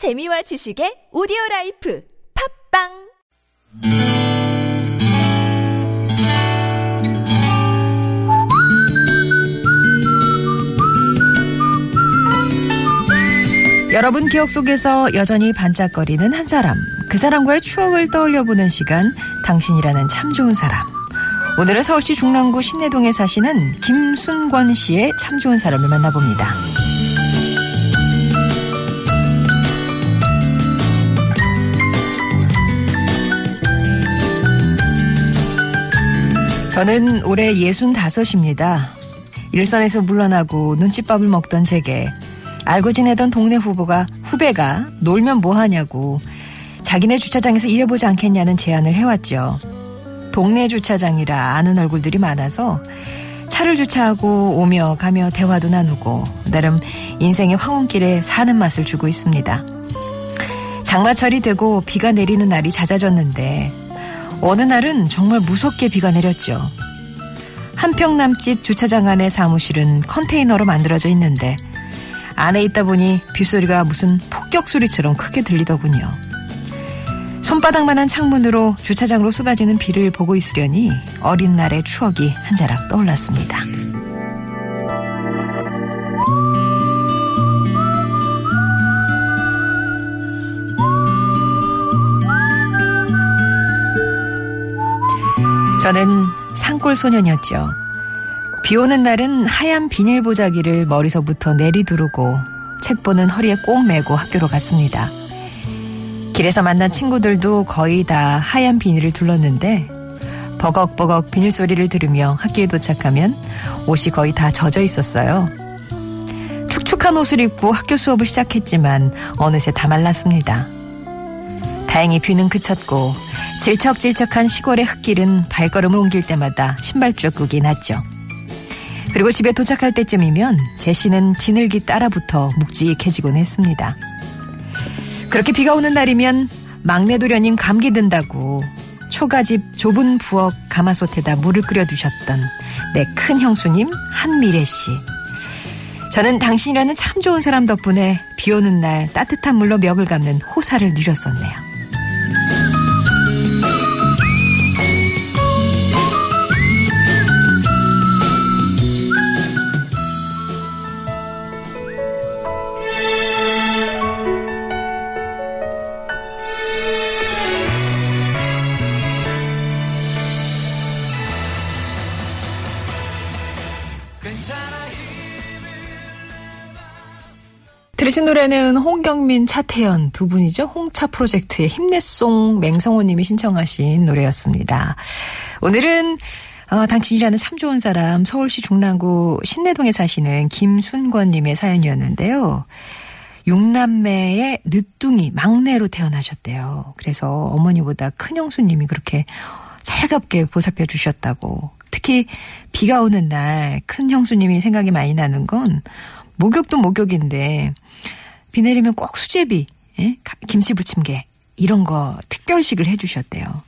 재미와 지식의 오디오 라이프 팟빵 여러분 기억 속에서 여전히 반짝거리는 한 사람. 그 사람과의 추억을 떠올려 보는 시간. 당신이라는 참 좋은 사람. 오늘은 서울시 중랑구 신내동에 사시는 김순권 씨의 참 좋은 사람을 만나봅니다. 저는 올해 65입니다. 일선에서 물러나고 눈칫밥을 먹던 제게 알고 지내던 동네 후보가 후배가 놀면 뭐하냐고 자기네 주차장에서 일해보지 않겠냐는 제안을 해왔죠. 동네 주차장이라 아는 얼굴들이 많아서 차를 주차하고 오며 가며 대화도 나누고 나름 인생의 황혼길에 사는 맛을 주고 있습니다. 장마철이 되고 비가 내리는 날이 잦아졌는데 어느 날은 정말 무섭게 비가 내렸죠. 한평 남짓 주차장 안의 사무실은 컨테이너로 만들어져 있는데 안에 있다 보니 빗소리가 무슨 폭격 소리처럼 크게 들리더군요. 손바닥만한 창문으로 주차장으로 쏟아지는 비를 보고 있으려니 어린 날의 추억이 한 자락 떠올랐습니다. 저는 산골 소년이었죠. 비 오는 날은 하얀 비닐 보자기를 머리서부터 내리두르고 책 보는 허리에 꼭 메고 학교로 갔습니다. 길에서 만난 친구들도 거의 다 하얀 비닐을 둘렀는데 버걱버걱 비닐 소리를 들으며 학교에 도착하면 옷이 거의 다 젖어 있었어요. 축축한 옷을 입고 학교 수업을 시작했지만 어느새 다 말랐습니다. 다행히 비는 그쳤고 질척질척한 시골의 흙길은 발걸음을 옮길 때마다 신발 자국이 났죠. 그리고 집에 도착할 때쯤이면 제시는 지늘기 따라붙어 묵직해지곤 했습니다. 그렇게 비가 오는 날이면 막내 도련님 감기 든다고 초가집 좁은 부엌 가마솥에다 물을 끓여 두셨던 내 큰 형수님 한미래 씨. 저는 당신이라는 참 좋은 사람 덕분에 비 오는 날 따뜻한 물로 멱을 감는 호사를 누렸었네요. 들으신 노래는 홍경민, 차태현 두 분이죠. 홍차 프로젝트의 힘내송 맹성호 님이 신청하신 노래였습니다. 오늘은 어, 당신이라는 참 좋은 사람 서울시 중랑구 신내동에 사시는 김순권 님의 사연이었는데요. 육남매의 늦둥이 막내로 태어나셨대요. 그래서 어머니보다 큰 형수님이 그렇게 살갑게 보살펴 주셨다고. 특히 비가 오는 날 큰 형수님이 생각이 많이 나는 건 목욕도 목욕인데 비 내리면 꼭 수제비, 예? 김치 부침개 이런 거 특별식을 해주셨대요.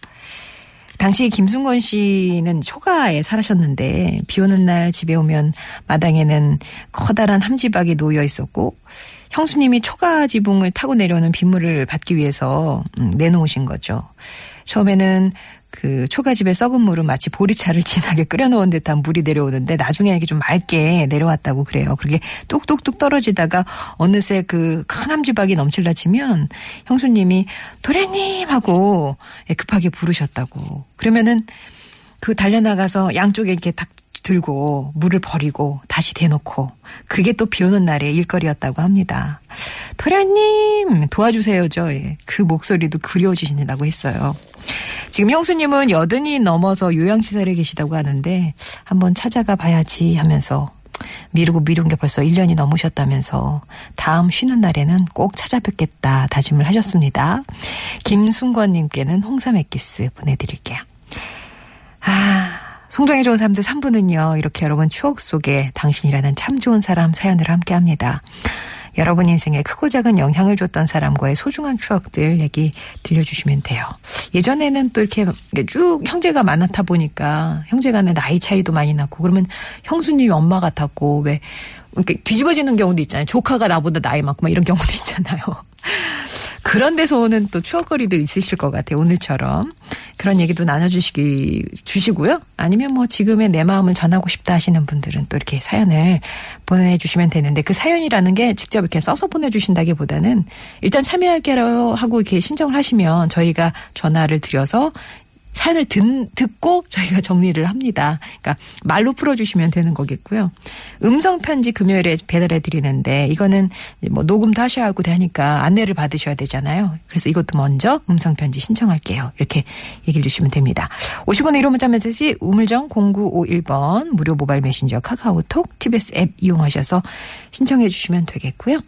당시 김순건 씨는 초가에 살으셨는데 비 오는 날 집에 오면 마당에는 커다란 함지박이 놓여 있었고 형수님이 초가 지붕을 타고 내려오는 빗물을 받기 위해서 음, 내놓으신 거죠. 처음에는 그 초가집에 썩은 물은 마치 보리차를 진하게 끓여놓은 듯한 물이 내려오는데 나중에 이렇게 좀 맑게 내려왔다고 그래요. 그게 뚝뚝뚝 떨어지다가 어느새 그 큰 함지박이 넘칠라 치면 형수님이 도련님 하고 예, 급하게 부르셨다고. 그러면은 그 달려나가서 양쪽에 이렇게 딱 들고 물을 버리고 다시 대놓고 그게 또 비 오는 날의 일거리였다고 합니다. 도련님 도와주세요죠. 예. 그 목소리도 그리워지신다고 했어요. 지금 형수님은 여든이 넘어서 요양시설에 계시다고 하는데 한번 찾아가 봐야지 하면서 미루고 미룬 게 벌써 1년이 넘으셨다면서 다음 쉬는 날에는 꼭 찾아뵙겠다 다짐을 하셨습니다. 김순권님께는 홍삼 액기스 보내드릴게요. 아, 송정의 좋은 사람들 3부는요, 이렇게 여러분 추억 속에 당신이라는 참 좋은 사람 사연을 함께 합니다. 여러분 인생에 크고 작은 영향을 줬던 사람과의 소중한 추억들 얘기 들려주시면 돼요. 예전에는 또 이렇게 쭉 형제가 많았다 보니까 형제 간의 나이 차이도 많이 났고 그러면 형수님이 엄마 같았고 왜 이렇게 뒤집어지는 경우도 있잖아요. 조카가 나보다 나이 많고 막 이런 경우도 있잖아요. 그런 데서 오는 또 추억거리도 있으실 것 같아요. 오늘처럼. 그런 얘기도 나눠주시기, 주시고요. 아니면 뭐 지금의 내 마음을 전하고 싶다 하시는 분들은 또 이렇게 사연을 보내주시면 되는데 그 사연이라는 게 직접 이렇게 써서 보내주신다기보다는 일단 참여할게요 하고 이렇게 신청을 하시면 저희가 전화를 드려서 사연을 듣, 듣고 저희가 정리를 합니다. 그러니까 말로 풀어주시면 되는 거겠고요. 음성 편지 금요일에 배달해 드리는데 이거는 뭐 녹음도 하셔야 하고 되니까 안내를 받으셔야 되잖아요. 그래서 이것도 먼저 음성 편지 신청할게요. 이렇게 얘기를 주시면 됩니다. 50원의 1호 문자 메시지 우물정 0951번 무료 모바일 메신저 카카오톡 TBS 앱 이용하셔서 신청해 주시면 되겠고요.